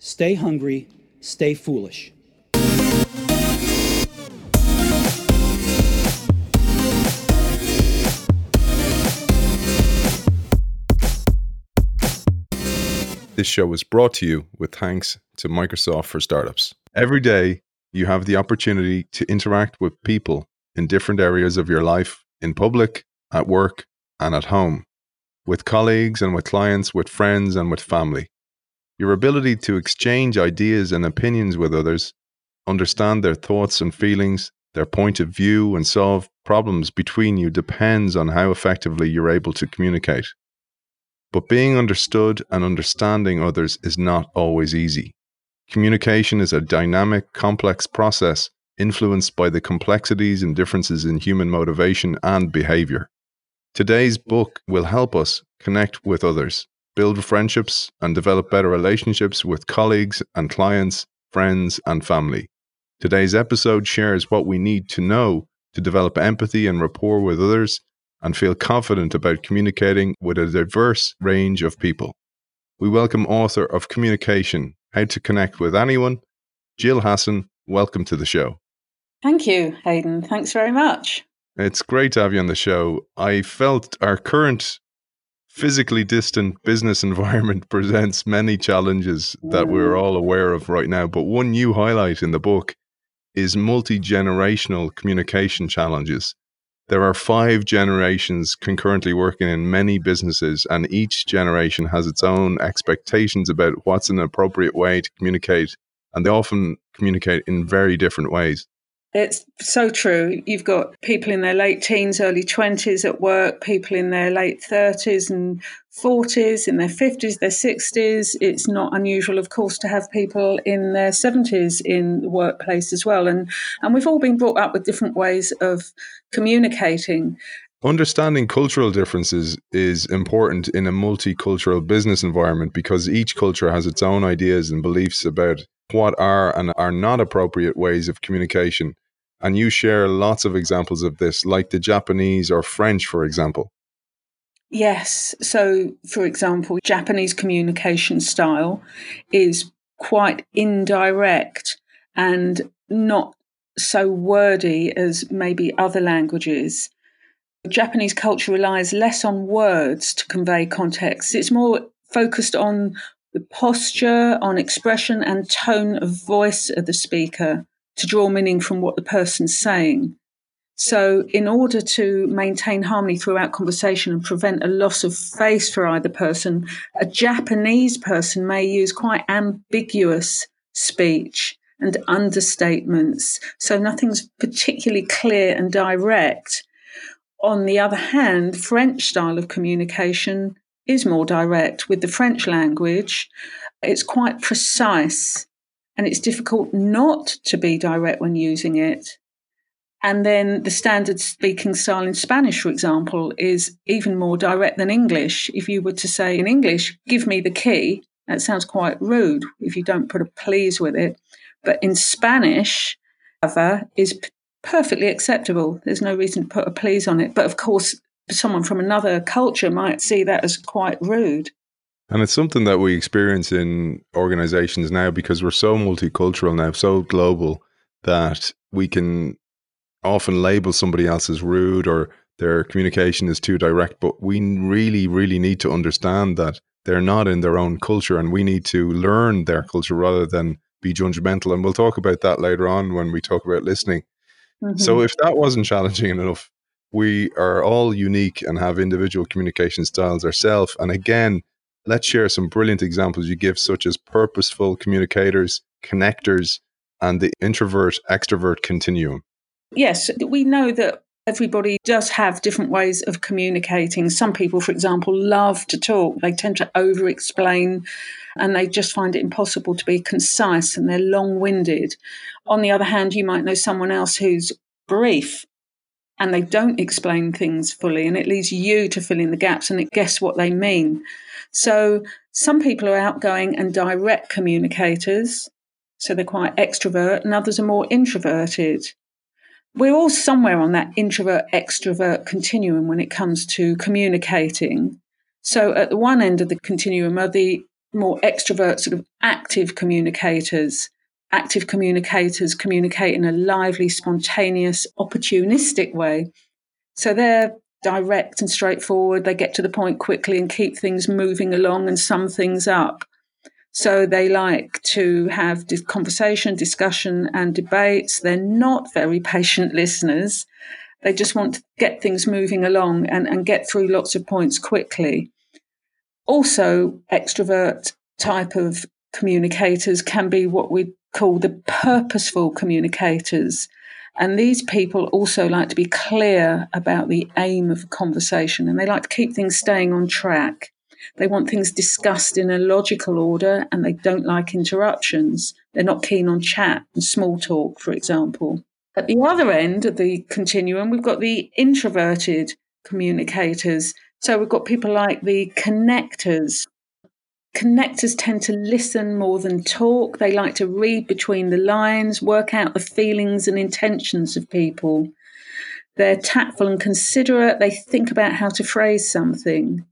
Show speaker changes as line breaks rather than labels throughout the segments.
stay hungry, stay foolish.
This show was brought to you with thanks to Microsoft for Startups. Every day, you have the opportunity to interact with people in different areas of your life, in public, at work, and at home, with colleagues and with clients, with friends and with family. Your ability to exchange ideas and opinions with others, understand their thoughts and feelings, their point of view, and solve problems between you depends on how effectively you're able to communicate. But being understood and understanding others is not always easy. Communication is a dynamic, complex process influenced by the complexities and differences in human motivation and behavior. Today's book will help us connect with others, build friendships, and develop better relationships with colleagues and clients, friends, and family. Today's episode shares what we need to know to develop empathy and rapport with others and feel confident about communicating with a diverse range of people. We welcome author of Communication How to Connect with Anyone, Gill Hasson. Welcome to the show.
Thank you, Aidan. Thanks very much.
It's great to have you on the show. I felt our current physically distant business environment presents many challenges that we're mm. all aware of right now. But one new highlight in the book is multi generational communication challenges. There are five generations concurrently working in many businesses, and each generation has its own expectations about what's an appropriate way to communicate, and they often communicate in very different ways.
It's so true. You've got people in their late teens, early 20s at work, people in their late 30s and 40s, in their 50s, their 60s. It's not unusual, of course, to have people in their 70s in the workplace as well. And, and we've all been brought up with different ways of communicating.
Understanding cultural differences is important in a multicultural business environment because each culture has its own ideas and beliefs about what are and are not appropriate ways of communication. And you share lots of examples of this, like the Japanese or French, for example.
Yes. So, for example, Japanese communication style is quite indirect and not so wordy as maybe other languages. Japanese culture relies less on words to convey context. It's more focused on the posture, on expression and tone of voice of the speaker to draw meaning from what the person's saying. So, in order to maintain harmony throughout conversation and prevent a loss of face for either person, a Japanese person may use quite ambiguous speech and understatements. So, nothing's particularly clear and direct. On the other hand, French style of communication is more direct. With the French language, it's quite precise and it's difficult not to be direct when using it. And then the standard speaking style in Spanish, for example, is even more direct than English. If you were to say in English, give me the key, that sounds quite rude if you don't put a please with it. But in Spanish, is perfectly acceptable. There's no reason to put a please on it. But of course, someone from another culture might see that as quite rude.
And it's something that we experience in organizations now because we're so multicultural now, so global that we can often label somebody else as rude or their communication is too direct. But we really, really need to understand that they're not in their own culture and we need to learn their culture rather than be judgmental. And we'll talk about that later on when we talk about listening. Mm-hmm. So if that wasn't challenging enough, we are all unique and have individual communication styles ourselves. And again, let's share some brilliant examples you give, such as purposeful communicators, connectors, and the introvert extrovert continuum.
Yes, we know that everybody does have different ways of communicating. Some people, for example, love to talk, they tend to over explain and they just find it impossible to be concise and they're long winded. On the other hand, you might know someone else who's brief and they don't explain things fully and it leaves you to fill in the gaps and guess what they mean. So some people are outgoing and direct communicators, so they're quite extrovert, and others are more introverted. We're all somewhere on that introvert extrovert continuum when it comes to communicating. So at the one end of the continuum are the more extrovert, sort of active communicators. Active communicators communicate in a lively, spontaneous, opportunistic way. So they're direct and straightforward. They get to the point quickly and keep things moving along and sum things up. So they like to have conversation, discussion, and debates. They're not very patient listeners. They just want to get things moving along and, and get through lots of points quickly. Also, extrovert type of communicators can be what we call the purposeful communicators. And these people also like to be clear about the aim of a conversation and they like to keep things staying on track. They want things discussed in a logical order and they don't like interruptions. They're not keen on chat and small talk, for example. At the other end of the continuum, we've got the introverted communicators. So we've got people like the connectors. Connectors tend to listen more than talk. They like to read between the lines, work out the feelings and intentions of people. They're tactful and considerate. They think about how to phrase something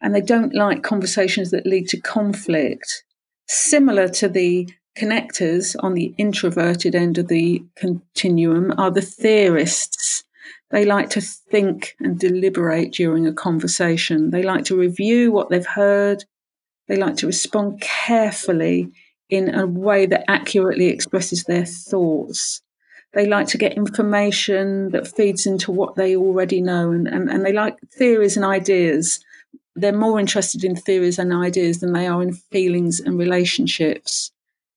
and they don't like conversations that lead to conflict. Similar to the connectors on the introverted end of the continuum are the theorists. They like to think and deliberate during a conversation. They like to review what they've heard. They like to respond carefully in a way that accurately expresses their thoughts. They like to get information that feeds into what they already know, and, and, and they like theories and ideas they're more interested in theories and ideas than they are in feelings and relationships.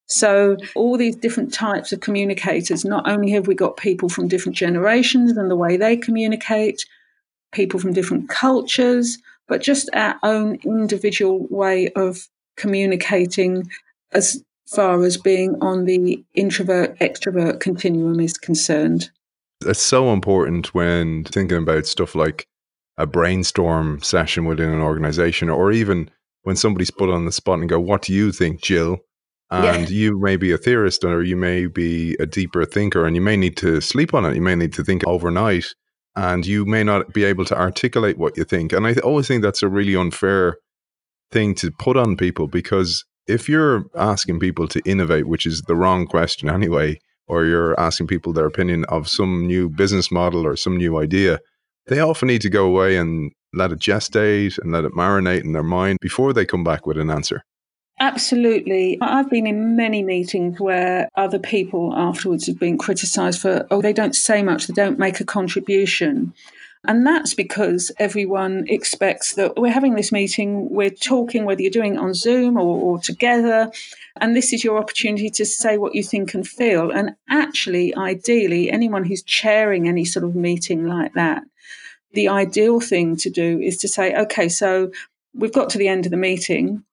So, all these different types of communicators, not only have we got people from different generations and the way they communicate, people from different cultures, but just our own individual way of communicating as far as being on the introvert extrovert continuum is concerned.
It's so important when thinking about stuff like a brainstorm session within an organization, or even when somebody's put on the spot and go, What do you think, Gill? And yeah. you may be a theorist or you may be a deeper thinker and you may need to sleep on it. You may need to think overnight and you may not be able to articulate what you think. And I always think that's a really unfair thing to put on people because if you're asking people to innovate, which is the wrong question anyway, or you're asking people their opinion of some new business model or some new idea, they often need to go away and let it gestate and let it marinate in their mind before they come back with an answer.
Absolutely. I've been in many meetings where other people afterwards have been criticized for, oh, they don't say much, they don't make a contribution. And that's because everyone expects that we're having this meeting, we're talking, whether you're doing it on Zoom or, or, together, and this is your opportunity to say what you think and feel. And actually, ideally, anyone who's chairing any sort of meeting like that the ideal thing to do is to say, okay, so we've got to the end of the meeting.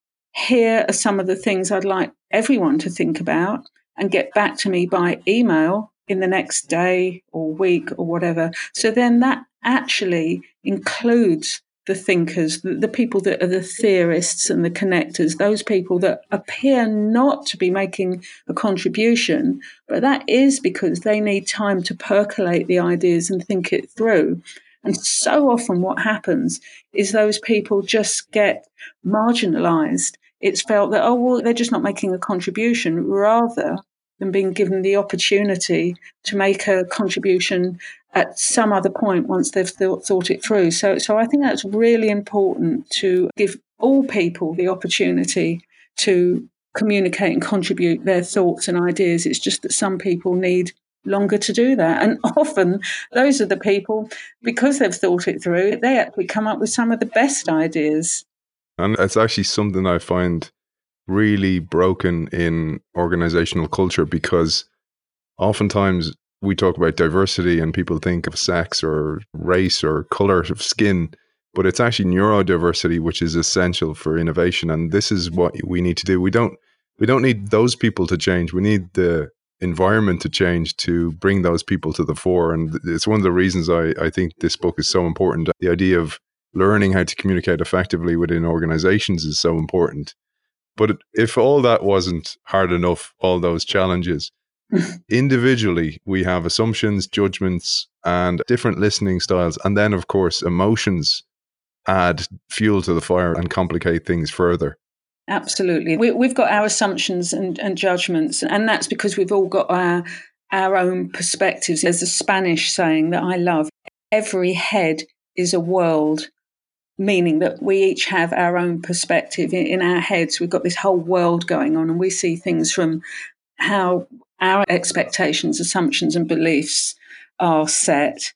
Here are some of the things I'd like everyone to think about and get back to me by email in the next day or week or whatever. So then that actually includes the thinkers, the, people that are the theorists and the connectors, those people that appear not to be making a contribution, but that is because they need time to percolate the ideas and think it through. And so often, what happens is those people just get marginalized. It's felt that, oh, well, they're just not making a contribution rather than being given the opportunity to make a contribution at some other point once they've thought, it through. So, so I think that's really important to give all people the opportunity to communicate and contribute their thoughts and ideas. It's just that some people need longer to do that. And often those are the people, because they've thought it through, they actually come up with some of the best ideas.
And it's actually something I find really broken in organizational culture because oftentimes we talk about diversity and people think of sex or race or color of skin, but it's actually neurodiversity which is essential for innovation. And this is what we need to do. We don't we don't need those people to change. We need the environment to change to bring those people to the fore. And it's one of the reasons I, I think this book is so important. The idea of learning how to communicate effectively within organizations is so important. But if all that wasn't hard enough, all those challenges, individually, we have assumptions, judgments, and different listening styles. And then, of course, emotions add fuel to the fire and complicate things further.
Absolutely. We, have got our assumptions and, and judgments, and that's because we've all got our our own perspectives. There's a Spanish saying that I love every head is a world, meaning that we each have our own perspective in, our heads. We've got this whole world going on, and we see things from how our expectations, assumptions, and beliefs are set.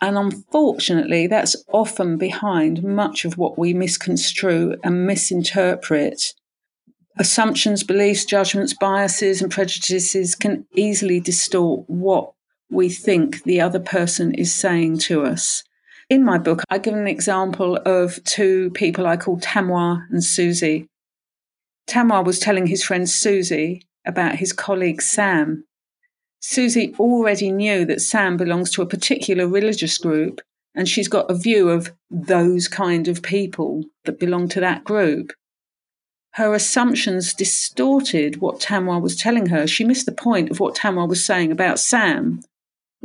And unfortunately, that's often behind much of what we misconstrue and misinterpret. Assumptions, beliefs, judgments, biases, and prejudices can easily distort what we think the other person is saying to us. In my book, I give an example of two people I call Tamois and Susie. Tamois was telling his friend Susie about his colleague Sam. Susie already knew that Sam belongs to a particular religious group, and she's got a view of those kind of people that belong to that group. Her assumptions distorted what Tamois was telling her. She missed the point of what Tamois was saying about Sam,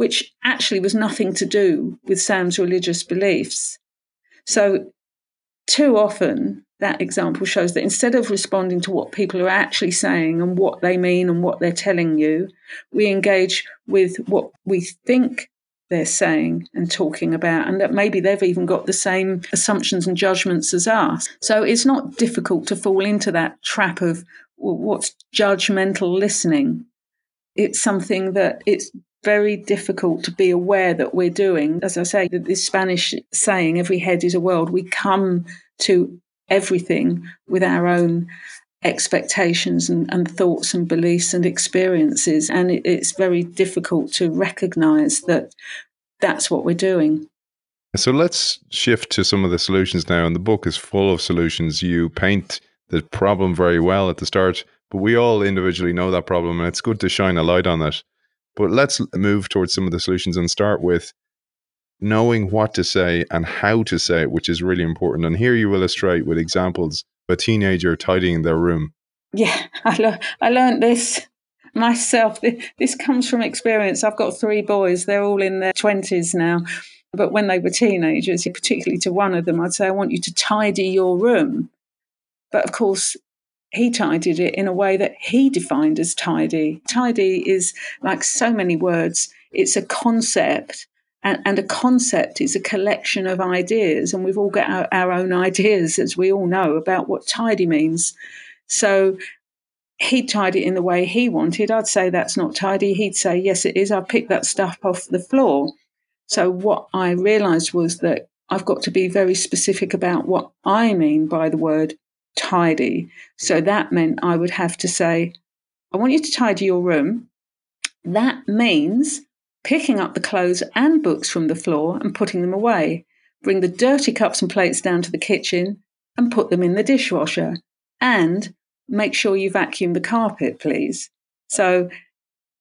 which actually was nothing to do with Sam's religious beliefs. So, too often, that example shows that instead of responding to what people are actually saying and what they mean and what they're telling you, we engage with what we think they're saying and talking about, and that maybe they've even got the same assumptions and judgments as us. So it's not difficult to fall into that trap of what's judgmental listening. It's something that it's very difficult to be aware that we're doing. As I say, this Spanish saying, every head is a world, we come to everything with our own expectations and, and, thoughts and beliefs and experiences. And it, it's very difficult to recognize that that's what we're doing.
So let's shift to some of the solutions now. And the book is full of solutions. You paint the problem very well at the start, but we all individually know that problem, and it's good to shine a light on it. But let's move towards some of the solutions and start with knowing what to say and how to say it, which is really important. And here you illustrate with examples of a teenager tidying their room.
Yeah, I, I learned this myself. This comes from experience. I've got three boys, they're all in their 20s now. But when they were teenagers, particularly to one of them, I'd say, I want you to tidy your room. But of course, he tidied it in a way that he defined as tidy. Tidy is like so many words, it's a concept and, a concept is a collection of ideas, and we've all got our, our own ideas, as we all know, about what tidy means. So he'd tidy it in the way he wanted. I'd say that's not tidy. He'd say, yes, it is. I picked that stuff off the floor. So what I realized was that I've got to be very specific about what I mean by the word tidy. So that meant I would have to say, I want you to tidy your room. That means picking up the clothes and books from the floor and putting them away. Bring the dirty cups and plates down to the kitchen and put them in the dishwasher. And make sure you vacuum the carpet, please. So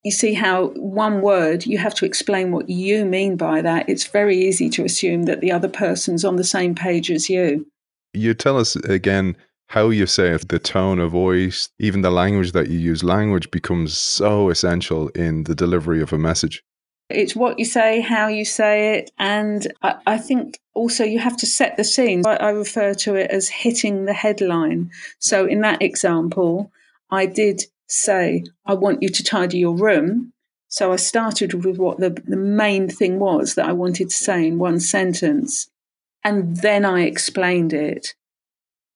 you see how one word, you have to explain what you mean by that. It's very easy to assume that the other person's on the same page as you.
You tell us again how you say it, the tone of voice, even the language that you use. Language becomes so essential in the delivery of a message.
It's what you say, how you say it. And I, I think also you have to set the scene. I, I refer to it as hitting the headline. So in that example, I did say, I want you to tidy your room. So I started with what the, the main thing was that I wanted to say in one sentence. And then I explained it.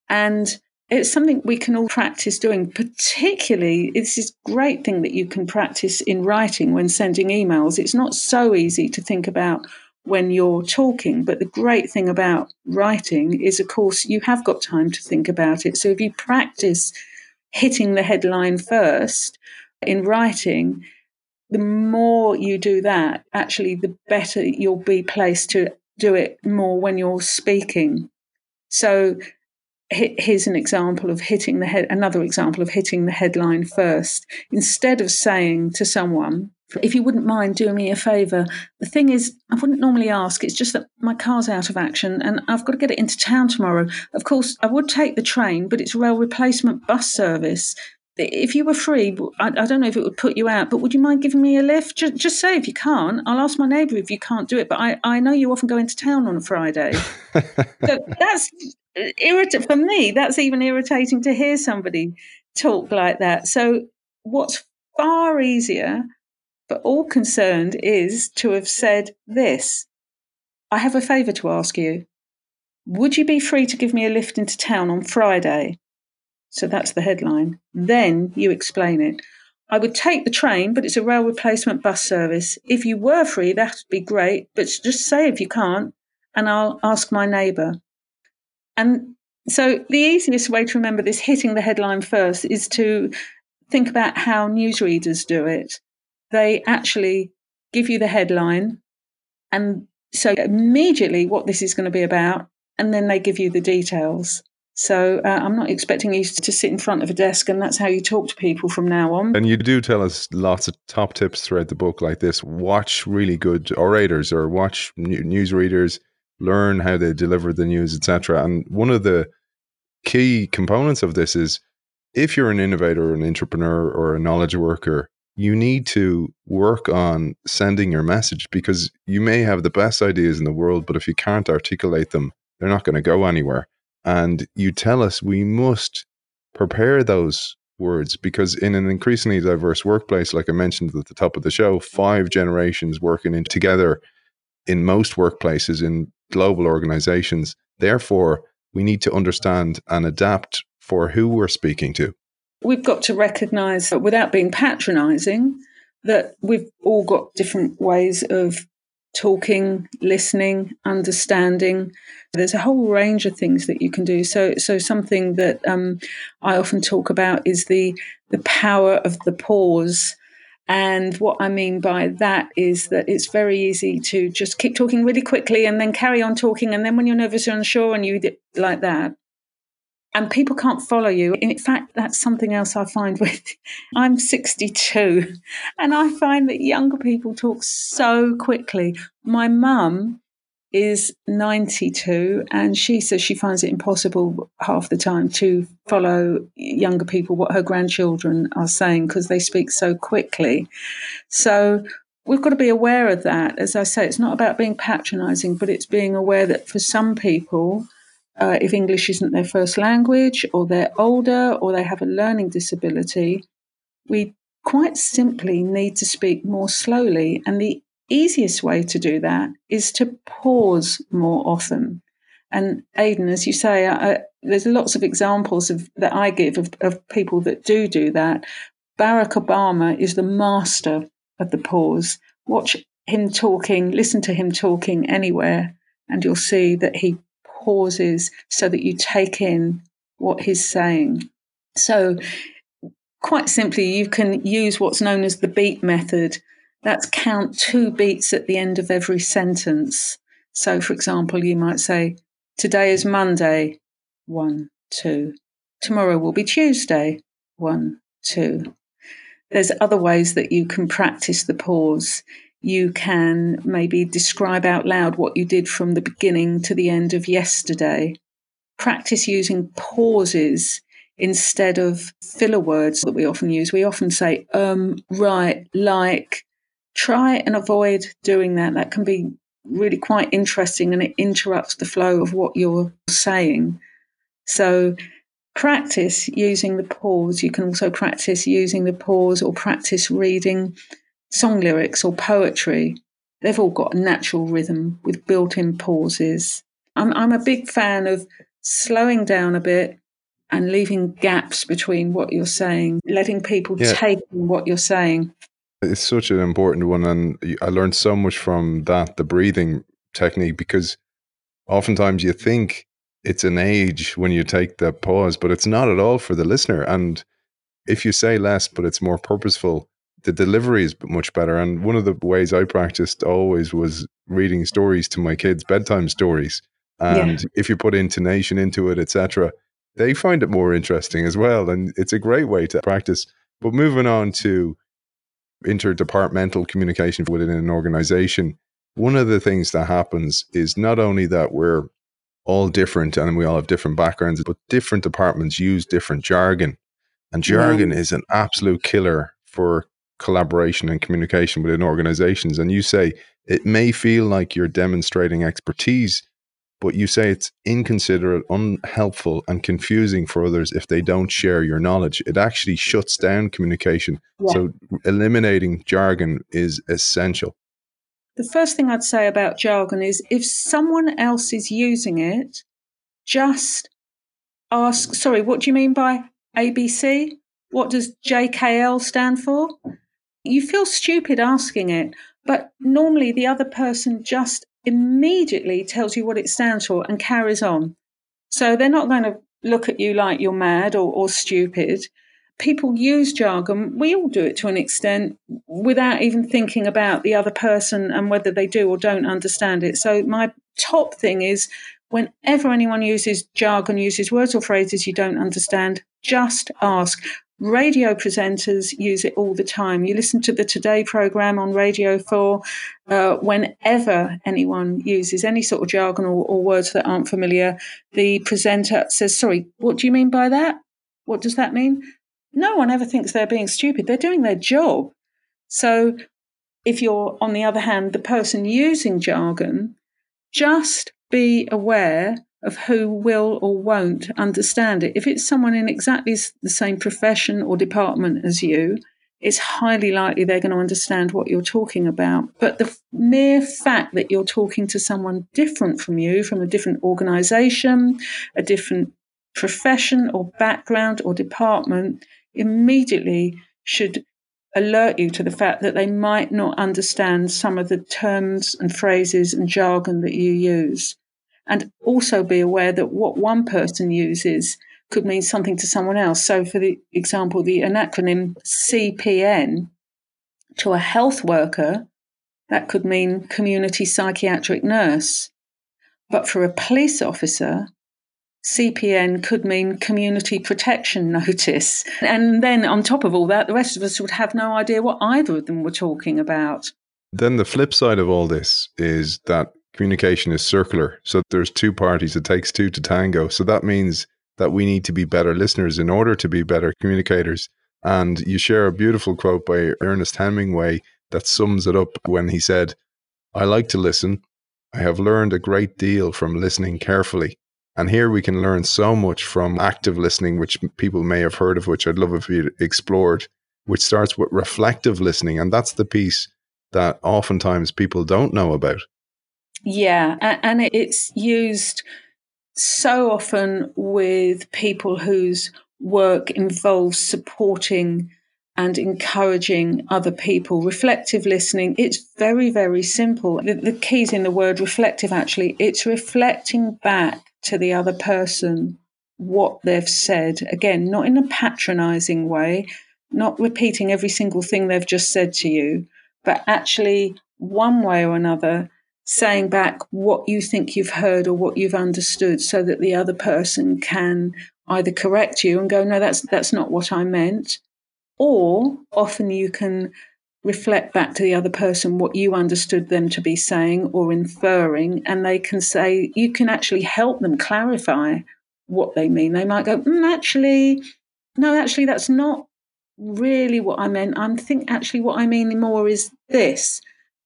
And it's something we can all practice doing, particularly it's this great thing that you can practice in writing when sending emails. It's not so easy to think about when you're talking, but the great thing about writing is, of course, you have got time to think about it. So if you practice hitting the headline first in writing, the more you do that, actually, the better you'll be placed to do it more when you're speaking. So here's an example of hitting the head another example of hitting the headline first instead of saying to someone if you wouldn't mind doing me a favor the thing is i wouldn't normally ask it's just that my car's out of action and i've got to get it into town tomorrow of course i would take the train but it's rail replacement bus service if you were free, I, I, don't know if it would put you out, but would you mind giving me a lift? Just, just say if you can't. I'll ask my neighbour if you can't do it. But I, I know you often go into town on a Friday. so that's irrit- for me, that's even irritating to hear somebody talk like that. So, what's far easier for all concerned is to have said this I have a favour to ask you. Would you be free to give me a lift into town on Friday? So that's the headline. Then you explain it. I would take the train, but it's a rail replacement bus service. If you were free, that would be great, but just say if you can't, and I'll ask my neighbour. And so the easiest way to remember this hitting the headline first is to think about how newsreaders do it. They actually give you the headline, and so immediately what this is going to be about, and then they give you the details. So uh, I'm not expecting you to sit in front of a desk and that's how you talk to people from now on.
And you do tell us lots of top tips throughout the book like this. Watch really good orators or watch newsreaders, learn how they deliver the news, etc. And one of the key components of this is if you're an innovator, an entrepreneur, or a knowledge worker, you need to work on sending your message because you may have the best ideas in the world, but if you can't articulate them, they're not going to go anywhere. And you tell us we must prepare those words because in an increasingly diverse workplace, like I mentioned at the top of the show, five generations working in together in most workplaces in global organizations. Therefore, we need to understand and adapt for who we're speaking to.
We've got to recognize that without being patronizing, that we've all got different ways of talking, listening, understanding. There's a whole range of things that you can do. So, so something that um, I often talk about is the the power of the pause. And what I mean by that is that it's very easy to just keep talking really quickly and then carry on talking. And then when you're nervous or unsure and you like that, and people can't follow you. In fact, that's something else I find with I'm 62 and I find that younger people talk so quickly. My mum is 92 and she says she finds it impossible half the time to follow younger people what her grandchildren are saying because they speak so quickly. So we've got to be aware of that. As I say, it's not about being patronizing, but it's being aware that for some people, uh, if English isn't their first language, or they're older, or they have a learning disability, we quite simply need to speak more slowly. And the easiest way to do that is to pause more often. And Aidan, as you say, uh, there's lots of examples of, that I give of, of people that do do that. Barack Obama is the master of the pause. Watch him talking, listen to him talking anywhere, and you'll see that he pauses so that you take in what he's saying. So, quite simply, you can use what's known as the beat method. That's count two beats at the end of every sentence. So, for example, you might say, Today is Monday, one, two. Tomorrow will be Tuesday, one, two. There's other ways that you can practice the pause you can maybe describe out loud what you did from the beginning to the end of yesterday. Practice using pauses instead of filler words that we often use. We often say, um, right, like. Try and avoid doing that. That can be really quite interesting and it interrupts the flow of what you're saying. So, practice using the pause. You can also practice using the pause or practice reading song lyrics or poetry, they've all got a natural rhythm with built in pauses. I'm, I'm a big fan of slowing down a bit and leaving gaps between what you're saying, letting people yeah. take what you're saying.
It's such an important one. And I learned so much from that, the breathing technique, because oftentimes you think it's an age when you take that pause, but it's not at all for the listener. And if you say less, but it's more purposeful, the delivery is much better. And one of the ways I practiced always was reading stories to my kids, bedtime stories. And yeah. if you put intonation into it, etc., they find it more interesting as well. And it's a great way to practice. But moving on to interdepartmental communication within an organization, one of the things that happens is not only that we're all different and we all have different backgrounds, but different departments use different jargon. And jargon yeah. is an absolute killer for collaboration and communication within organizations. And you say it may feel like you're demonstrating expertise, but you say it's inconsiderate, unhelpful, and confusing for others if they don't share your knowledge. It actually shuts down communication. Yeah. So, eliminating jargon is essential.
The first thing I'd say about jargon is if someone else is using it, just ask, sorry, what do you mean by ABC? What does JKL stand for? You feel stupid asking it, but normally the other person just immediately tells you what it stands for and carries on. So they're not going to look at you like you're mad or, or stupid. People use jargon, we all do it to an extent, without even thinking about the other person and whether they do or don't understand it. So, my top thing is whenever anyone uses jargon, uses words or phrases you don't understand, just ask. Radio presenters use it all the time. You listen to the Today program on Radio 4. Uh, whenever anyone uses any sort of jargon or, or words that aren't familiar, the presenter says, Sorry, what do you mean by that? What does that mean? No one ever thinks they're being stupid. They're doing their job. So, if you're, on the other hand, the person using jargon, just be aware of who will or won't understand it. If it's someone in exactly the same profession or department as you, it's highly likely they're going to understand what you're talking about. But the mere fact that you're talking to someone different from you, from a different organization, a different profession or background or department, immediately should alert you to the fact that they might not understand some of the terms and phrases and jargon that you use and also be aware that what one person uses could mean something to someone else. So, for the example, the acronym CPN to a health worker, that could mean community psychiatric nurse. But for a police officer, CPN could mean community protection notice. And then on top of all that, the rest of us would have no idea what either of them were talking about.
Then the flip side of all this is that communication is circular. So there's two parties. It takes two to tango. So that means that we need to be better listeners in order to be better communicators. And you share a beautiful quote by Ernest Hemingway that sums it up when he said, I like to listen. I have learned a great deal from listening carefully. And here we can learn so much from active listening, which people may have heard of, which I'd love if you explored, which starts with reflective listening. And that's the piece that oftentimes people don't know about.
Yeah, and it's used so often with people whose work involves supporting and encouraging other people. Reflective listening, it's very, very simple. The, the key's in the word reflective, actually. It's reflecting back to the other person what they've said. Again, not in a patronizing way, not repeating every single thing they've just said to you, but actually, one way or another, saying back what you think you've heard or what you've understood so that the other person can either correct you and go no that's that's not what I meant or often you can reflect back to the other person what you understood them to be saying or inferring and they can say you can actually help them clarify what they mean. They might go mm, actually no actually that's not really what I meant. I think actually what I mean more is this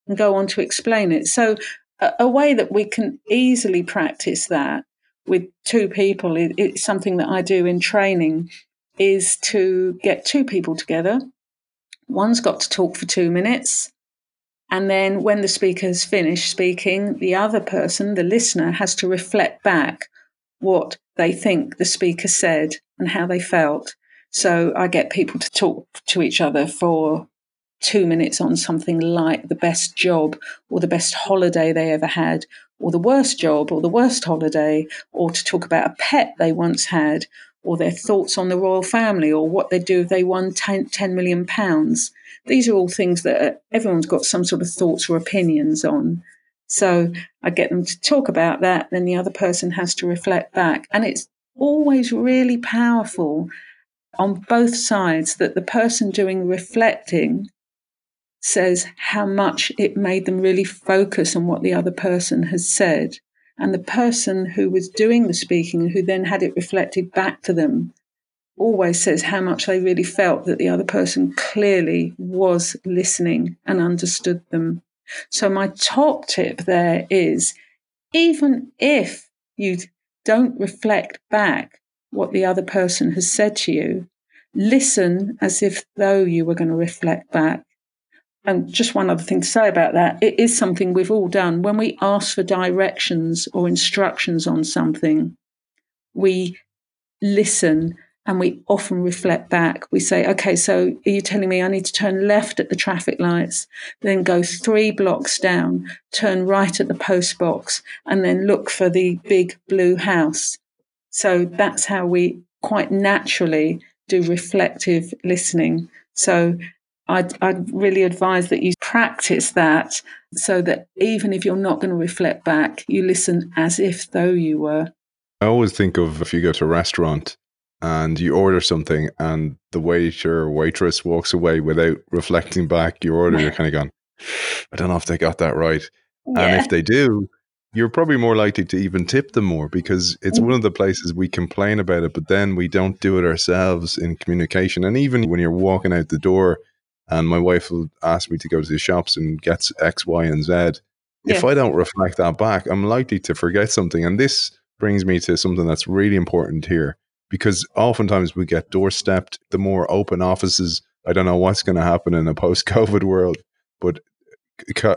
and go on to explain it. So, a, a way that we can easily practice that with two people, it, it's something that I do in training, is to get two people together. One's got to talk for two minutes. And then when the speaker has finished speaking, the other person, the listener, has to reflect back what they think the speaker said and how they felt. So I get people to talk to each other for two minutes on something like the best job or the best holiday they ever had, or the worst job or the worst holiday, or to talk about a pet they once had, or their thoughts on the royal family, or what they'd do if they won 10, 10 million pounds. These are all things that uh, everyone's got some sort of thoughts or opinions on. So I get them to talk about that, then the other person has to reflect back. And it's always really powerful on both sides that the person doing reflecting says how much it made them really focus on what the other person has said. And the person who was doing the speaking who then had it reflected back to them always says how much they really felt that the other person clearly was listening and understood them. So, my top tip there is even if You don't reflect back what the other person has said to you. Listen as if though you were going to reflect back. And just one other thing to say about that it is something we've all done. When we ask for directions or instructions on something, we listen and we often reflect back. We say, okay, so are you telling me I need to turn left at the traffic lights, then go three blocks down, turn right at the post box, and then look for the big blue house? So that's how we quite naturally do reflective listening. So I'd, I'd really advise that you practice that so that even if you're not going to reflect back, you listen as if though you were.
I always think of if you go to a restaurant and you order something and the waiter or waitress walks away without reflecting back your order, you're kind of gone, I don't know if they got that right. Yeah. And if they do, you're probably more likely to even tip them more because it's mm. one of the places we complain about it, but then we don't do it ourselves in communication. And even when you're walking out the door and my wife will ask me to go to the shops and get X, Y, and Z, yeah. if I don't reflect that back, I'm likely to forget something. And this brings me to something that's really important here because oftentimes we get doorstepped. The more open offices, I don't know what's going to happen in a post COVID world, but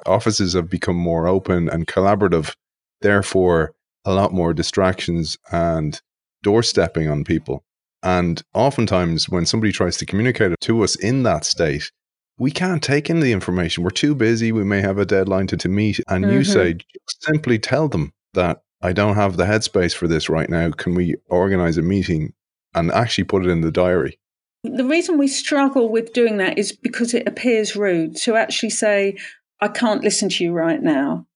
offices have become more open and collaborative. Therefore, a lot more distractions and doorstepping on people. And oftentimes, when somebody tries to communicate it to us in that state, we can't take in the information. We're too busy. We may have a deadline to, to meet. And mm-hmm. you say, simply tell them that I don't have the headspace for this right now. Can we organize a meeting and actually put it in the diary?
The reason we struggle with doing that is because it appears rude to actually say, I can't listen to you right now.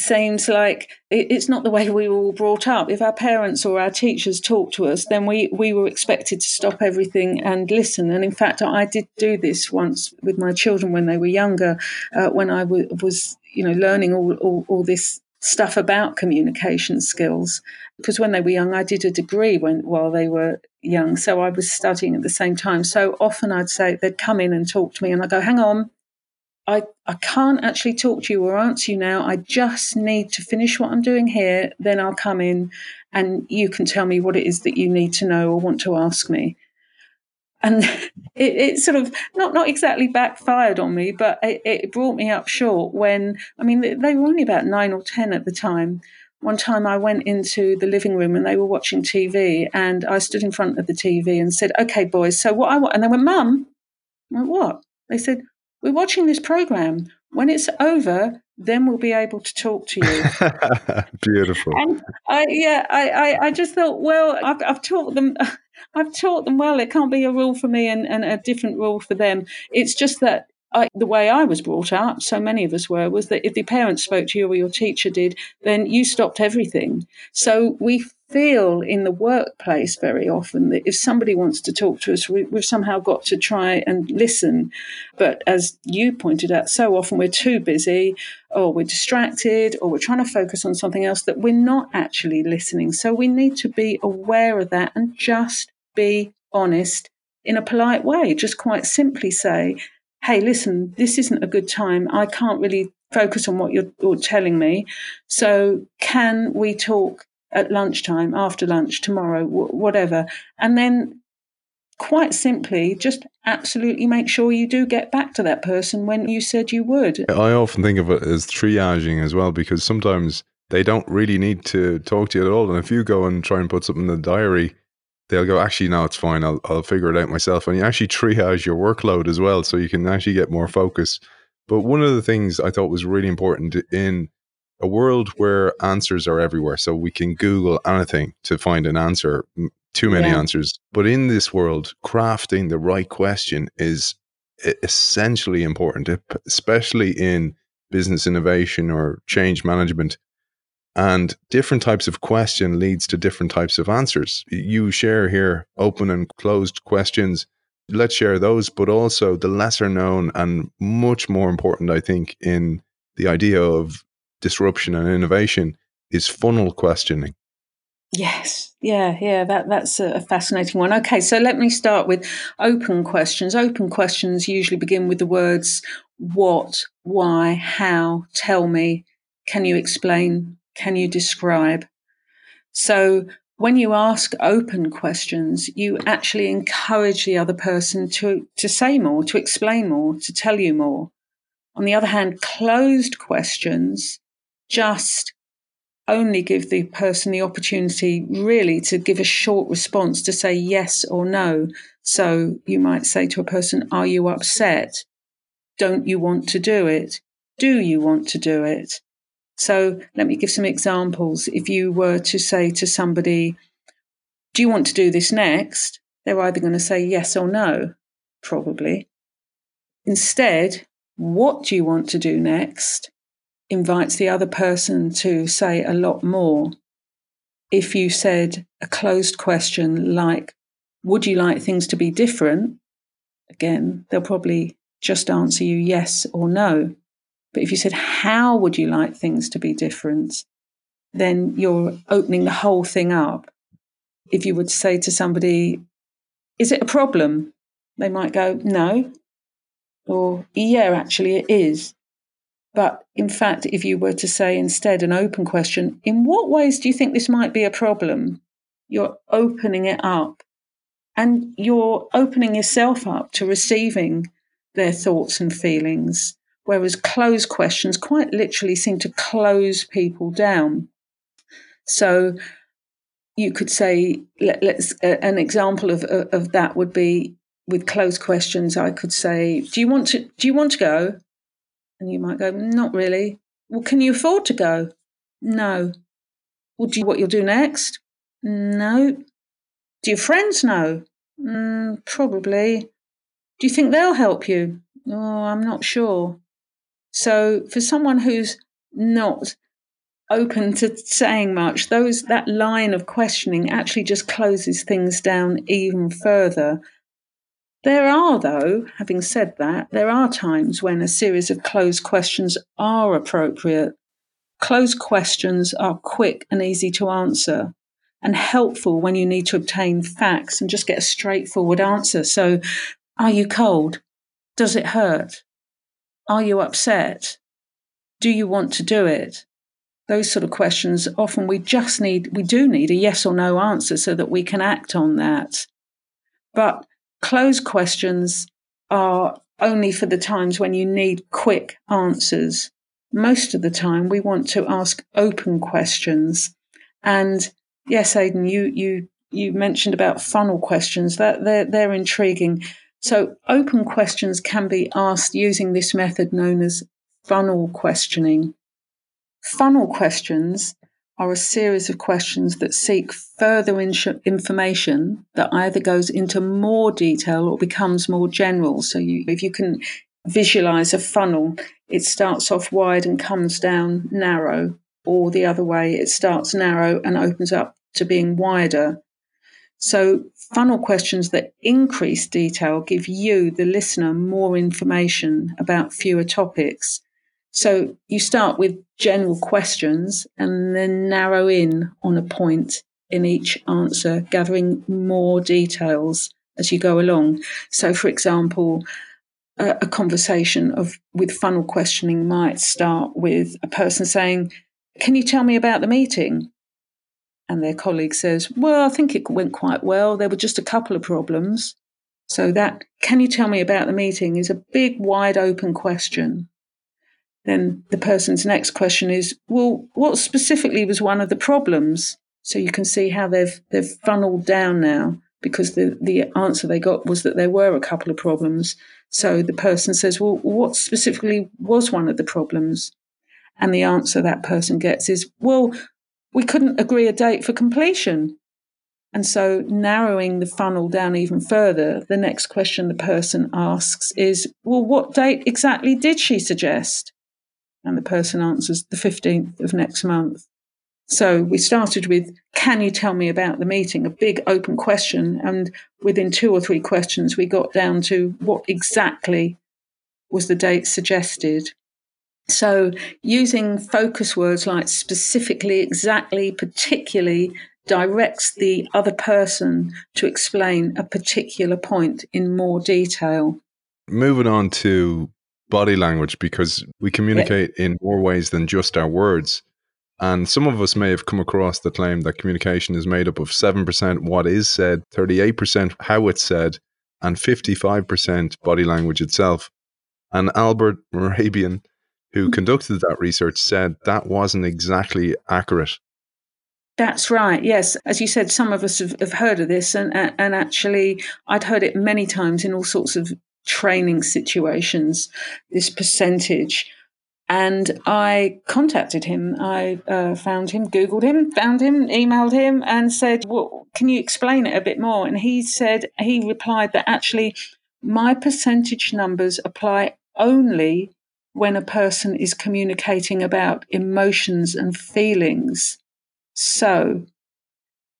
Seems like it's not the way we were all brought up. If our parents or our teachers talked to us, then we, we were expected to stop everything and listen. And in fact, I did do this once with my children when they were younger, uh, when I w- was, you know, learning all, all, all this stuff about communication skills because when they were young i did a degree when while they were young so i was studying at the same time so often i'd say they'd come in and talk to me and I'd go hang on I, I can't actually talk to you or answer you now. I just need to finish what I'm doing here. Then I'll come in and you can tell me what it is that you need to know or want to ask me and it, it, sort of not not exactly backfired on me, but it, it, brought me up short when I mean they were only about nine or ten at the time. One time I went into the living room and they were watching TV, and I stood in front of the TV and said, "Okay, boys, so what I want," and they went, "Mum, went, what?" They said, "We're watching this program. When it's over, then we'll be able to talk to
you." Beautiful.
And I, yeah, I, I, I just thought, well, I've, I've taught them. I've taught them well. It can't be a rule for me and, and a different rule for them. It's just that I, the way I was brought up, so many of us were, was that if the parents spoke to you or your teacher did, then you stopped everything. So we feel in the workplace very often that if somebody wants to talk to us, we, have somehow got to try and listen. But as you pointed out, so often we're too busy or we're distracted or we're trying to focus on something else that we're not actually listening. So we need to be aware of that and just be honest in a polite way. Just quite simply say, hey, listen, this isn't a good time. I can't really focus on what you're, you're telling me. So can we talk at lunchtime, after lunch, tomorrow, w- whatever? And then quite simply, just absolutely make sure you do get back to that person when you said you would.
I often think of it as triaging as well, because sometimes they don't really need to talk to you at all. And if you go and try and put something in the diary, they'll go, actually, no, it's fine. I'll, I'll figure it out myself. And you actually triage your workload as well. So you can actually get more focus. But one of the things I thought was really important in a world where answers are everywhere, so we can Google anything to find an answer, too many yeah. answers. But in this world, crafting the right question is essentially important, especially in business innovation or change management. And different types of question leads to different types of answers. You share here open and closed questions. Let's share those, but also the lesser known and much more important, I think, in the idea of disruption and innovation is funnel questioning.
Yes, yeah, yeah, that that's a fascinating one. Okay, so let me start with open questions. Open questions usually begin with the words what, why, how, tell me, can you explain, can you describe? So when you ask open questions, you actually encourage the other person to, to say more, to explain more, to tell you more. On the other hand, closed questions just only give the person the opportunity really to give a short response to say yes or no. So you might say to a person, Are you upset? Don't you want to do it? Do you want to do it? So let me give some examples. If you were to say to somebody, Do you want to do this next? They're either going to say yes or no, probably. Instead, what do you want to do next? Invites the other person to say a lot more. If you said a closed question like, Would you like things to be different? Again, they'll probably just answer you yes or no. But if you said, How would you like things to be different? then you're opening the whole thing up. If you would say to somebody, Is it a problem? They might go, No. Or, Yeah, actually, it is. But in fact, if you were to say instead an open question, in what ways do you think this might be a problem? You're opening it up and you're opening yourself up to receiving their thoughts and feelings. Whereas closed questions quite literally seem to close people down. So you could say, let, us uh, an example of, of, of that would be with closed questions. I could say, do you want to do you want to go? And you might go, not really. Well, can you afford to go? No. Well, do you what you'll do next? No. Do your friends know? Mm, probably. Do you think they'll help you? Oh, I'm not sure. So for someone who's not open to saying much, those that line of questioning actually just closes things down even further there are, though, having said that, there are times when a series of closed questions are appropriate. Closed questions are quick and easy to answer and helpful when you need to obtain facts and just get a straightforward answer. So, are you cold? Does it hurt? Are you upset? Do you want to do it? Those sort of questions, often we just need, we do need a yes or no answer so that we can act on that. But Closed questions are only for the times when you need quick answers. Most of the time, we want to ask open questions. And yes, Aidan, you you you mentioned about funnel questions. That they're they're intriguing. So open questions can be asked using this method known as funnel questioning. Funnel questions are a series of questions that seek further in- information that either goes into more detail or becomes more general. So, you, if you can visualize a funnel, it starts off wide and comes down narrow, or the other way, it starts narrow and opens up to being wider. So, funnel questions that increase detail give you, the listener, more information about fewer topics. So you start with general questions and then narrow in on a point in each answer, gathering more details as you go along. So, for example, a, a conversation of with funnel questioning might start with a person saying, "Can you tell me about the meeting?" And their colleague says, "Well, I think it went quite well. There were just a couple of problems." So that, "Can you tell me about the meeting?" is a big, wide open question then the person's next question is, well, what specifically was one of the problems? So you can see how they've they've funneled down now because the, the answer they got was that there were a couple of problems. So the person says, Well, what specifically was one of the problems? And the answer that person gets is, Well, we couldn't agree a date for completion. And so narrowing the funnel down even further, the next question the person asks is, Well, what date exactly did she suggest? And the person answers the 15th of next month. So we started with, Can you tell me about the meeting? A big open question. And within two or three questions, we got down to what exactly was the date suggested. So using focus words like specifically, exactly, particularly directs the other person to explain a particular point in more detail.
Moving on to body language because we communicate yeah. in more ways than just our words. And some of us may have come across the claim that communication is made up of 7% what is said, 38% how it's said, and 55% body language itself. And Albert Mehrabian, who hmm. conducted that research, said that wasn't exactly accurate.
That's right. Yes, as you said, some of us have, have heard of this, and and actually, I'd heard it many times in all sorts of training situations. This percentage, and I contacted him. I uh, found him, Googled him, found him, emailed him, and said, "Well, can you explain it a bit more?" And he said he replied that actually, my percentage numbers apply only when a person is communicating about emotions and feelings so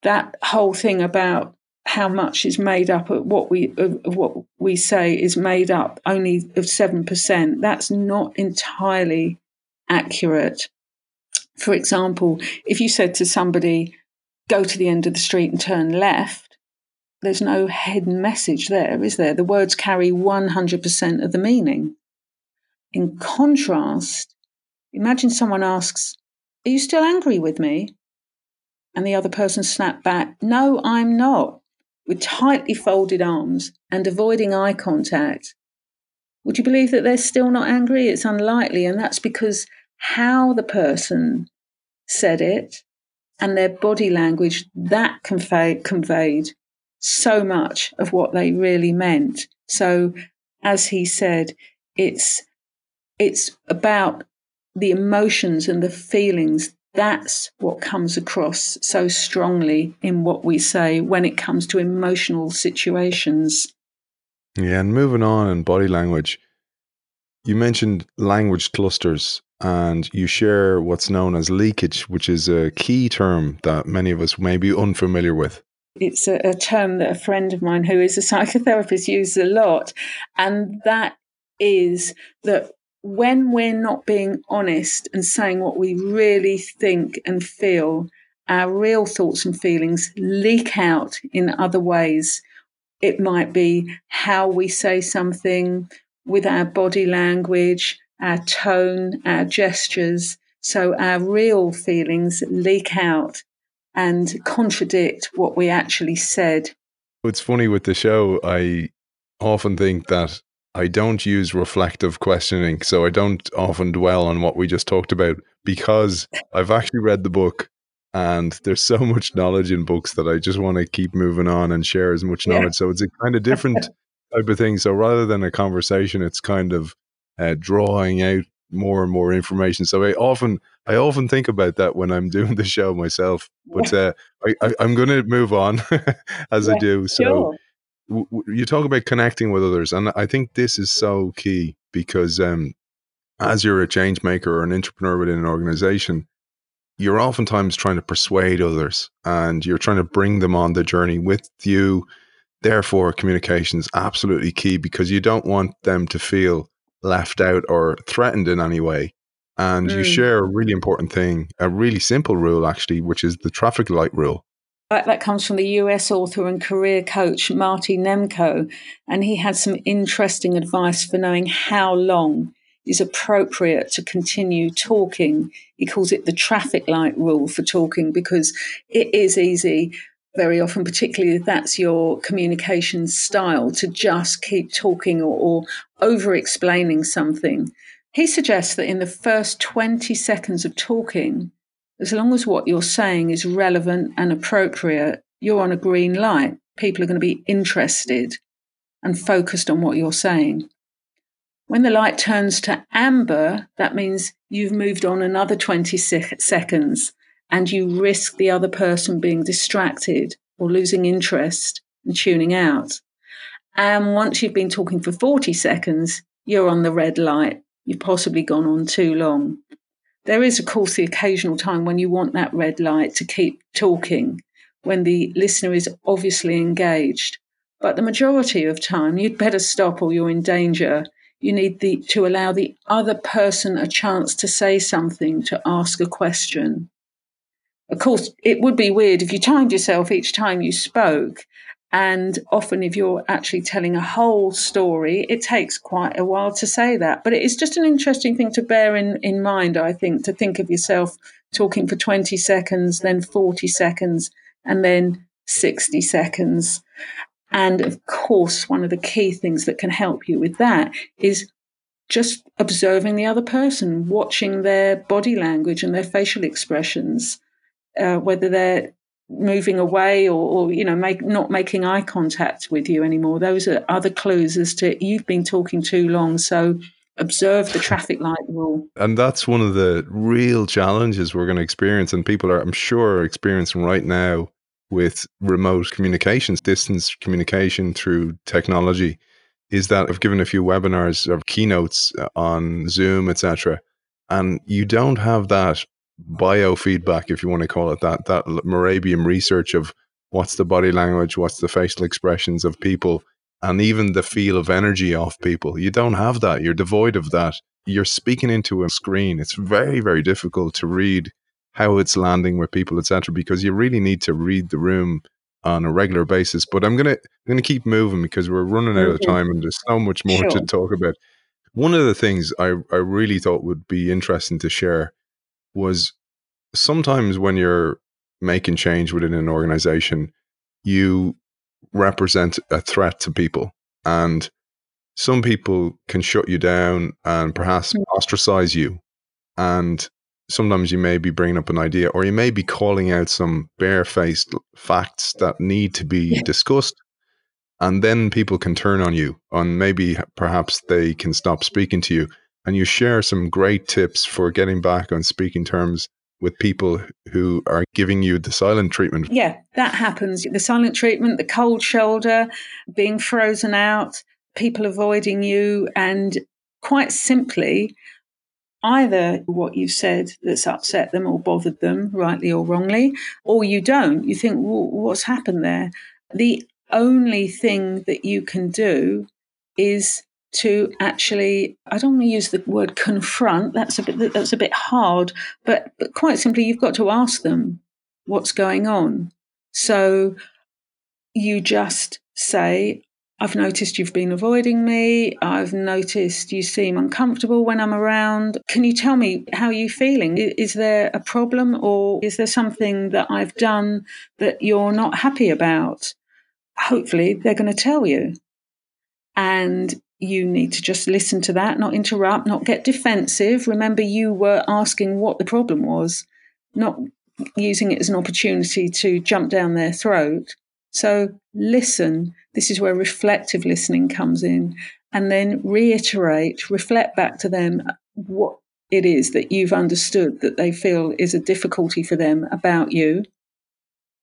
that whole thing about how much is made up of what we of, what we say is made up only of seven percent. That's not entirely accurate. For example, if you said to somebody, "Go to the end of the street and turn left," there's no hidden message there, is there? The words carry 100% of the meaning. In contrast, imagine someone asks, Are you still angry with me? And the other person snapped back, No, I'm not, with tightly folded arms and avoiding eye contact. Would you believe that they're still not angry? It's unlikely, and that's because how the person said it and their body language that convey, conveyed so much of what they really meant. So, as he said, it's it's about the emotions and the feelings that's what comes across so strongly in what we say when it comes to emotional situations.
Yeah, and moving on in body language, you mentioned language clusters and you share what's known as leakage, which is a key term that many of us may be unfamiliar with.
It's a, a term that a friend of mine who is a psychotherapist uses a lot, and that is that when we're not being honest and saying what we really think and feel, our real thoughts and feelings leak out in other ways. It might be how we say something with our body language, our tone, our gestures. So our real feelings leak out and contradict what we actually said.
It's funny with the show, I often think that I don't use reflective questioning. So I don't often dwell on what we just talked about because I've actually read the book and there's so much knowledge in books that I just want to keep moving on and share as much knowledge. Yeah. So it's a kind of different type of thing. So rather than a conversation, it's kind of uh, drawing out more and more information. So I often, I often think about that when I'm doing the show myself. But uh, I, am going to move on as yeah, I do. So. Sure you talk about connecting with others, and I think this is so key because um, as you're a change maker or an entrepreneur within an organization, you're oftentimes trying to persuade others and you're trying to bring them on the journey with you. Therefore, communication is absolutely key because you don't want them to feel left out or threatened in any way. And mm. you share a really important thing, a really simple rule, actually, which is the traffic light rule.
That, that comes from the US author and career coach Marty Nemko, and he had some interesting advice for knowing how long is appropriate to continue talking. He calls it the traffic light rule for talking because it is easy very often, particularly if that's your communication style, to just keep talking or, or over explaining something. He suggests that in the first 20 seconds of talking, as long as what you're saying is relevant and appropriate, you're on a green light. People are going to be interested and focused on what you're saying. When the light turns to amber, that means you've moved on another 20 seconds and you risk the other person being distracted or losing interest and tuning out. And once you've been talking for 40 seconds, you're on the red light. You've possibly gone on too long. There is, of course, the occasional time when you want that red light to keep talking, when the listener is obviously engaged. But the majority of time, you'd better stop or you're in danger. You need the, to allow the other person a chance to say something, to ask a question. Of course, it would be weird if you timed yourself each time you spoke and often, if you're actually telling a whole story, it takes quite a while to say that. But it is just an interesting thing to bear in, in mind, I think, to think of yourself talking for 20 seconds, then 40 seconds, and then 60 seconds. And of course, one of the key things that can help you with that is just observing the other person, watching their body language and their facial expressions, uh, whether they're moving away or, or, you know make not making eye contact with you anymore. Those are other clues as to you've been talking too long so observe the traffic light rule.
And that's one of the real challenges we're going to experience and people are i'm sure experiencing right now with remote communications distance communication through technology is that i've given a few webinars of keynotes uh, on zoom etc and you don't have that biofeedback, if you want to call it that, that Mehrabian research of what's the body language, what's the facial expressions of people, and even the feel of energy off people. You don't have that. You're devoid of that. You're speaking into a screen. It's very, very difficult to read how it's landing with people, etc., because you really need to read the room on a regular basis. But I'm gonna I'm gonna keep moving because we're running out of mm-hmm. time and there's so much more sure. to talk about. One of the things I, I really thought would be interesting to share was sometimes when you're making change within an organization, you represent a threat to people. And some people can shut you down and perhaps mm. ostracize you. And sometimes you may be bringing up an idea or you may be calling out some barefaced facts that need to be yeah. discussed. And then people can turn on you, and maybe perhaps they can stop speaking to you and you share some great tips for getting back on speaking terms with people who are giving you the silent treatment.
Yeah, that happens. The silent treatment, the cold shoulder, being frozen out, people avoiding you, and quite simply, either what you've said that's upset them or bothered them, rightly or wrongly, or you don't. You think, well, what's happened there? The only thing that you can do is to actually I don't want to use the word confront that's a bit that's a bit hard but but quite simply you've got to ask them what's going on so you just say I've noticed you've been avoiding me. I've noticed you seem uncomfortable when I'm around. Can you tell me how you're feeling? Is there a problem or is there something that I've done that you're not happy about? Hopefully, they're going to tell you. And you need to just listen to that, not interrupt, not get defensive. Remember, you were asking what the problem was, not using it as an opportunity to jump down their throat. So listen. This is where reflective listening comes in. And then reiterate, reflect back to them what it is that you've understood that they feel is a difficulty for them about you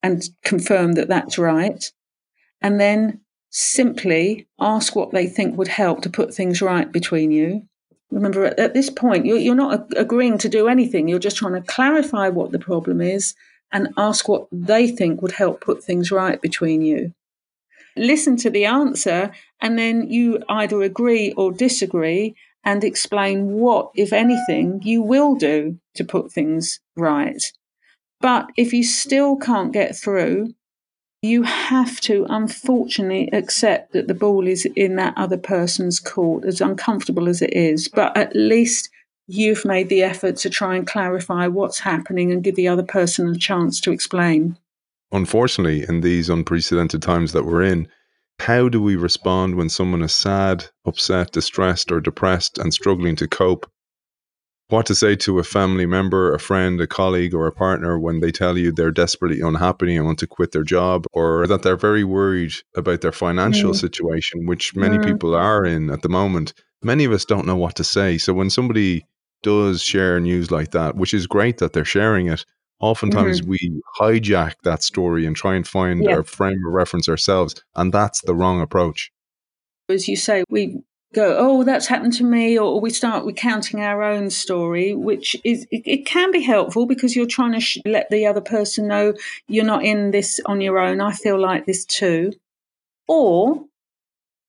and confirm that that's right. And then simply ask what they think would help to put things right between you. Remember, at, at this point, you're, you're not agreeing to do anything. You're just trying to clarify what the problem is and ask what they think would help put things right between you. Listen to the answer, and then you either agree or disagree and explain what, if anything, you will do to put things right. But if you still can't get through, you have to unfortunately accept that the ball is in that other person's court, as uncomfortable as it is. But at least you've made the effort to try and clarify what's happening and give the other person a chance to explain.
Unfortunately, in these unprecedented times that we're in, how do we respond when someone is sad, upset, distressed, or depressed and struggling to cope? What to say to a family member, a friend, a colleague, or a partner when they tell you they're desperately unhappy and want to quit their job, or that they're very worried about their financial mm. situation, which many mm. people are in at the moment. Many of us don't know what to say. So when somebody does share news like that, which is great that they're sharing it, oftentimes mm-hmm. we hijack that story and try and find our frame of reference ourselves. And that's the wrong approach.
As you say, we go, oh, that's happened to me, or we start recounting our own story, which is it, it can be helpful because you're trying to sh- let the other person know you're not in this on your own. I feel like this too. Or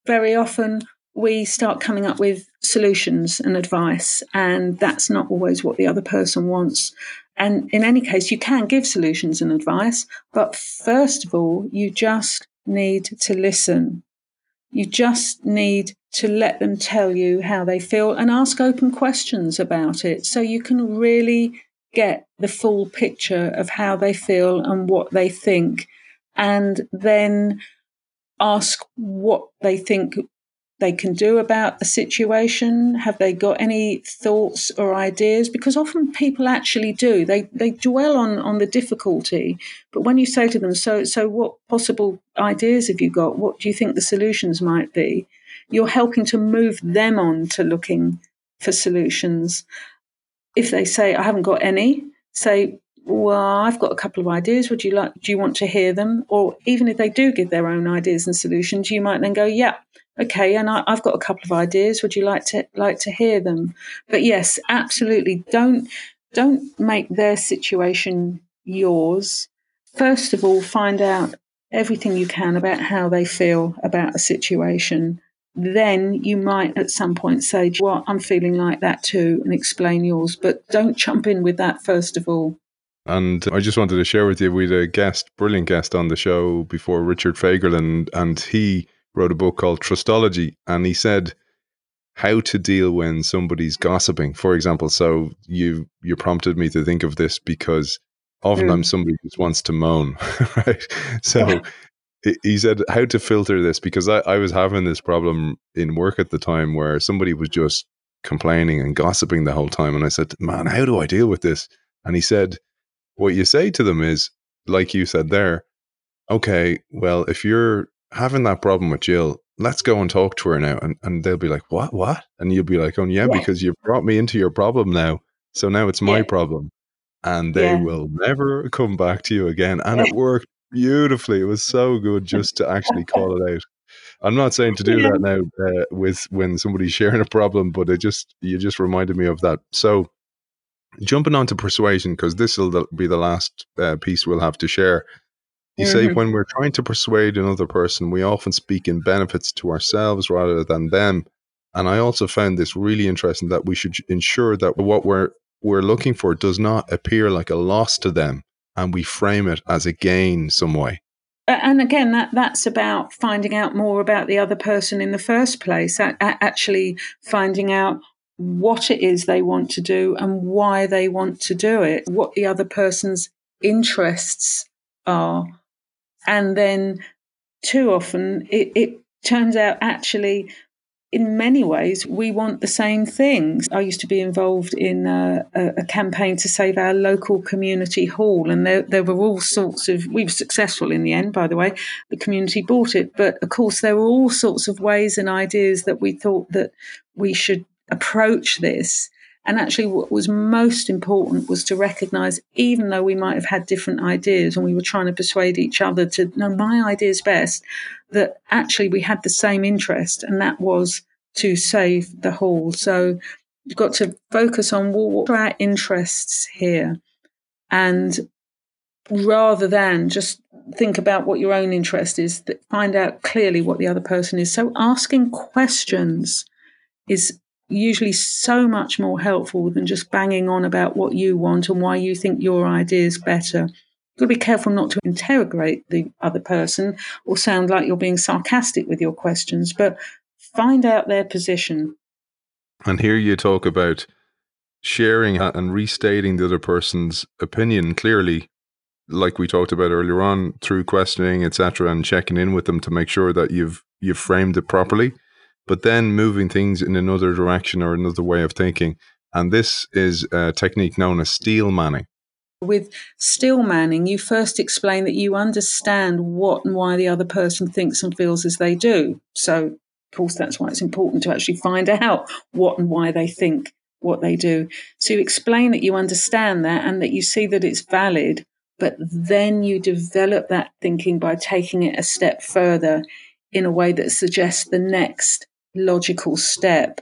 very often we start coming up with solutions and advice, and that's not always what the other person wants. And in any case, you can give solutions and advice, but first of all, you just need to listen. You just need to let them tell you how they feel and ask open questions about it so you can really get the full picture of how they feel and what they think, and then ask what they think they can do about the situation? Have they got any thoughts or ideas? Because often people actually do. They they dwell on on the difficulty, but when you say to them, "So so what possible ideas have you got? What do you think the solutions might be?" You're helping to move them on to looking for solutions. If they say, "I haven't got any," say, well, I've got a couple of ideas. Would you like? Do you want to hear them? Or even if they do give their own ideas and solutions, you might then go, "Yeah, okay, and I, have got a couple of ideas. Would you like to like to hear them? But yes, absolutely. Don't don't make their situation yours. First of all, find out everything you can about how they feel about a situation. Then you might at some point say, Well, I'm feeling like that too, and explain yours. But don't jump in with that first of all.
And I just wanted to share with you, we had a guest, brilliant guest on the show before, Richard Fagerlin, and he wrote a book called Trustology, and he said how to deal when somebody's gossiping. For example, so you you prompted me to think of this because oftentimes mm. somebody just wants to moan, right? So he said how to filter this because I, I was having this problem in work at the time where somebody was just complaining and gossiping the whole time, and I said, "Man, how do I deal with this?" And he said, "What you say to them is, like you said there, okay, well, if you're having that problem with Jill, let's go and talk to her now. And, and they'll be like, what, what? And you'll be like, oh, yeah, yeah. because you brought me into your problem now. So now it's my yeah. problem. And they yeah. will never come back to you again. And it worked beautifully. It was so good just to actually call it out. I'm not saying to do that now uh, with when somebody's sharing a problem, but it just you just reminded me of that. So jumping on to persuasion because this will be the last uh, piece we'll have to share. You mm-hmm. say when we're trying to persuade another person, we often speak in benefits to ourselves rather than them. And I also found this really interesting that we should ensure that what we're we're looking for does not appear like a loss to them and we frame it as a gain some way.
And again, that, that's about finding out more about the other person in the first place, actually finding out what it is they want to do and why they want to do it, what the other person's interests are and then too often it, it turns out actually in many ways, we want the same things. I used to be involved in a, a, campaign to save our local community hall, and there, there were all sorts of. We were successful in the end, by the way. The community bought it, but of course, there were all sorts of ways and ideas that we thought that we should approach this. And actually, what was most important was to recognize, even though we might have had different ideas and we were trying to persuade each other to, no, my idea is best, that actually we had the same interest, and that was to save the hall. So you've got to focus on what are our interests here? And rather than just think about what your own interest is, find out clearly what the other person is. So asking questions is usually so much more helpful than just banging on about what you want and why you think your idea is better. You've got to be careful not to interrogate the other person or sound like you're being sarcastic with your questions, but find out their position.
And here you talk about sharing and restating the other person's opinion clearly like we talked about earlier on through questioning etc and checking in with them to make sure that you've you've framed it properly but then moving things in another direction or another way of thinking. And this is a technique known as steel manning.
With steel manning, you first explain that you understand what and why the other person thinks and feels as they do. So, of course, that's why it's important to actually find out what and why they think what they do. So, you explain that you understand that and that you see that it's valid, but then you develop that thinking by taking it a step further in a way that suggests the next logical step.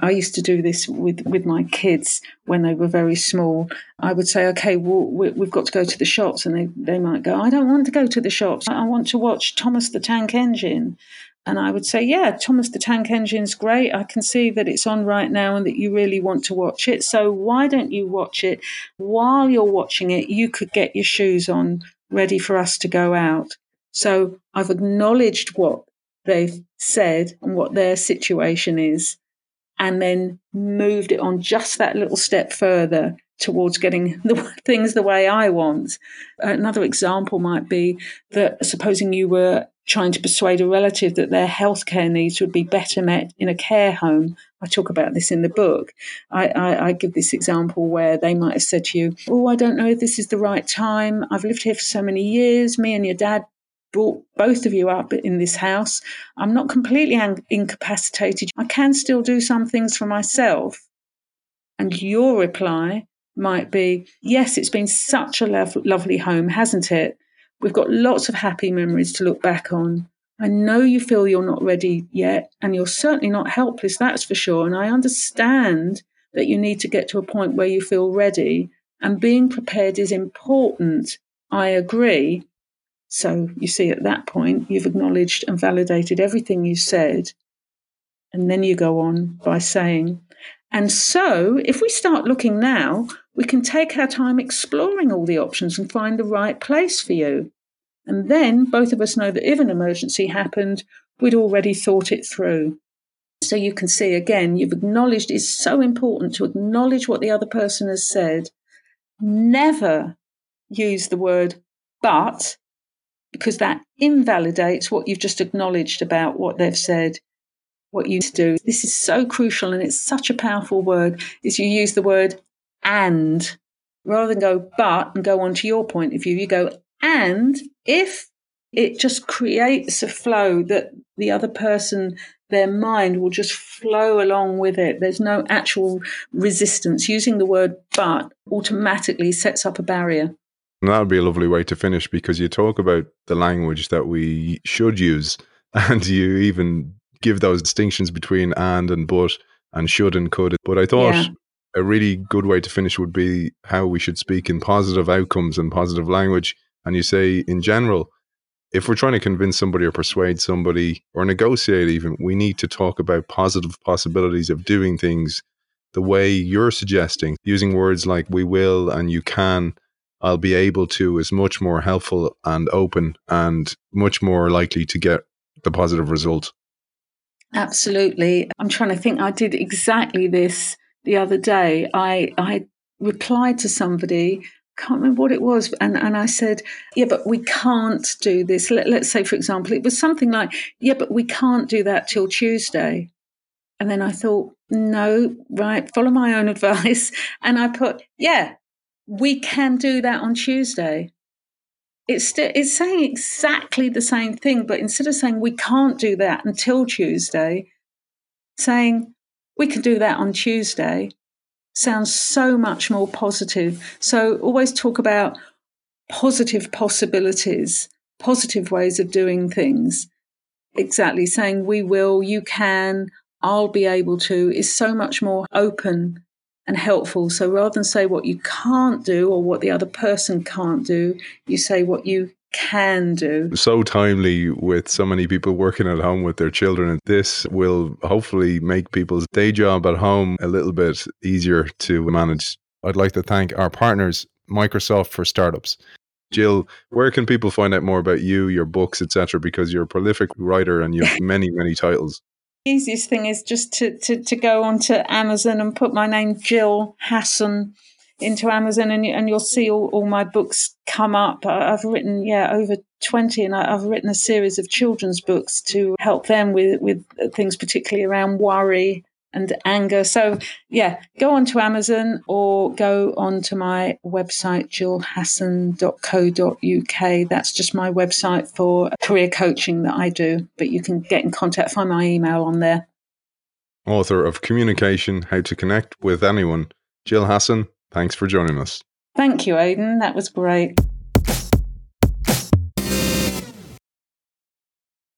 I used to do this with, with my kids when they were very small. I would say, okay, well, we've got to go to the shops. And they, they might go, I don't want to go to the shops. I want to watch Thomas the Tank Engine. And I would say, yeah, Thomas the Tank Engine's great. I can see that it's on right now and that you really want to watch it. So why don't you watch it? While you're watching it, you could get your shoes on, ready for us to go out. So I've acknowledged what they've said and what their situation is, and then moved it on just that little step further towards getting the things the way I want. Another example might be that supposing you were trying to persuade a relative that their healthcare needs would be better met in a care home. I talk about this in the book. I, I, I, give this example where they might have said to you, Oh, I don't know if this is the right time. I've lived here for so many years. Me and your dad brought both of you up in this house. I'm not completely incapacitated. I can still do some things for myself. And your reply might be, Yes, it's been such a lo- lovely home, hasn't it? We've got lots of happy memories to look back on. I know you feel you're not ready yet, and you're certainly not helpless, that's for sure. And I understand that you need to get to a point where you feel ready, and being prepared is important. I agree. So you see, at that point, you've acknowledged and validated everything you said. And then you go on by saying, and so if we start looking now, we can take our time exploring all the options and find the right place for you. And then both of us know that if an emergency happened, we'd already thought it through. So you can see again, you've acknowledged it's so important to acknowledge what the other person has said. Never use the word but, because that invalidates what you've just acknowledged about what they've said, what you do. This is so crucial and it's such a powerful word, is you use the word and rather than go but and go on to your point of view, you go and if it just creates a flow that the other person, their mind will just flow along with it. There's no actual resistance. Using the word but automatically sets up a barrier.
And that would be a lovely way to finish because you talk about the language that we should use and you even give those distinctions between and and but and should and could. But I thought yeah a really good way to finish would be how we should speak in positive outcomes and positive language. And you say, in general, if we're trying to convince somebody or persuade somebody or negotiate, even, we need to talk about positive possibilities of doing things the way you're suggesting. Using words like we will and you can, I'll be able to is much more helpful and open and much more likely to get the positive result.
Absolutely. I'm trying to think, I did exactly this the other day, I I replied to somebody can't remember what it was and, and i said yeah but we can't do this Let, let's say for example it was something like yeah but we can't do that till tuesday and then i thought no right follow my own advice and i put yeah we can do that on tuesday it's st- it's saying exactly the same thing but instead of saying we can't do that until tuesday saying we can do that on Tuesday sounds so much more positive. So always talk about positive possibilities, positive ways of doing things. Exactly. Saying we will, you can, I'll be able to is so much more open and helpful. So rather than say what you can't do or what the other person can't do, you say what you can do.
So timely with so many people working at home with their children. This will hopefully make people's day job at home a little bit easier to manage. I'd like to thank our partners, Microsoft for Startups. Gill, where can people find out more about you, your books, etc.? Because you're a prolific writer and you have many, many titles.
Easiest thing is just to, to, to go onto Amazon and put my name, Gill Hasson, into Amazon and, and you'll see all, all my books come up. I've written, yeah, over 20 and I've written a series of children's books to help them with, with things particularly around worry and anger. So yeah, go onto Amazon or go on to my website, gillhasson.co.uk. That's just my website for career coaching that I do, but you can get in contact, find my email on there.
Author of Communication, How to Connect with Anyone, Gill Hasson, Thanks for joining us.
Thank you, Aidan. That was great.